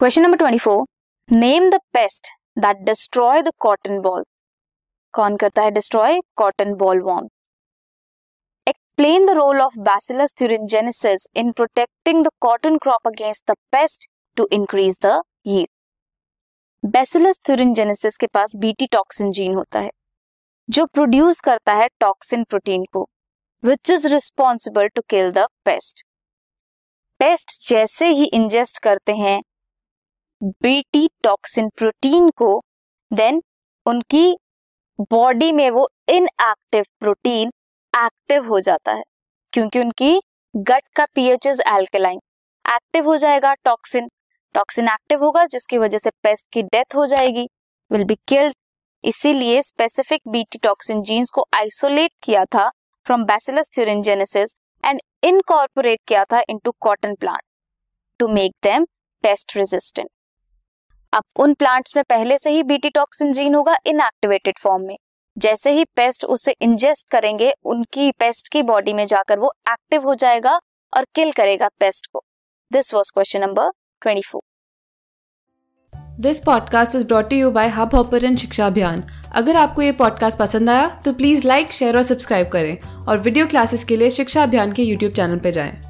Question number twenty four name the pest that destroy the cotton boll कौन करता है destroy cotton boll worm explain the role of bacillus thuringiensis in protecting the cotton crop against the pest to increase the yield bacillus thuringiensis के पास BT toxin gene होता है, जो produce करता है टॉक्सिन प्रोटीन को which is responsible to kill the pest pest जैसे ही इंजेस्ट करते हैं बीटी टॉक्सिन प्रोटीन को देन उनकी बॉडी में वो इनएक्टिव प्रोटीन एक्टिव हो जाता है, क्योंकि उनकी गट का पीएच इज़ एल्केलाइन एक्टिव हो जाएगा टॉक्सिन। टॉक्सिन एक्टिव होगा, जिसकी वजह से पेस्ट की डेथ हो जाएगी विल बी किल्ड इसीलिए स्पेसिफिक बीटी टॉक्सिन जीन्स को आइसोलेट किया था from bacillus thuringiensis and incorporate किया था into cotton plant to make them pest resistant अब उन प्लांट्स में पहले से ही बीटी टॉक्सिन जीन होगा इनएक्टिवेटेड फॉर्म में। जैसे ही पेस्ट उसे इंजेस्ट करेंगे, उनकी पेस्ट की बॉडी में जाकर वो एक्टिव हो जाएगा और किल करेगा पेस्ट को। This was question number twenty four this podcast is brought you by Hub Hopper Shiksha Abhiyan अगर आपको ये पॉडकास्ट पसंद आया तो प्लीज़ लाइक शेयर और सब्सक्राइब करें। और वीडियो क्लासेस के लिए शिक्षा अभियान के यूट्यूब चैनल पर जाएँ।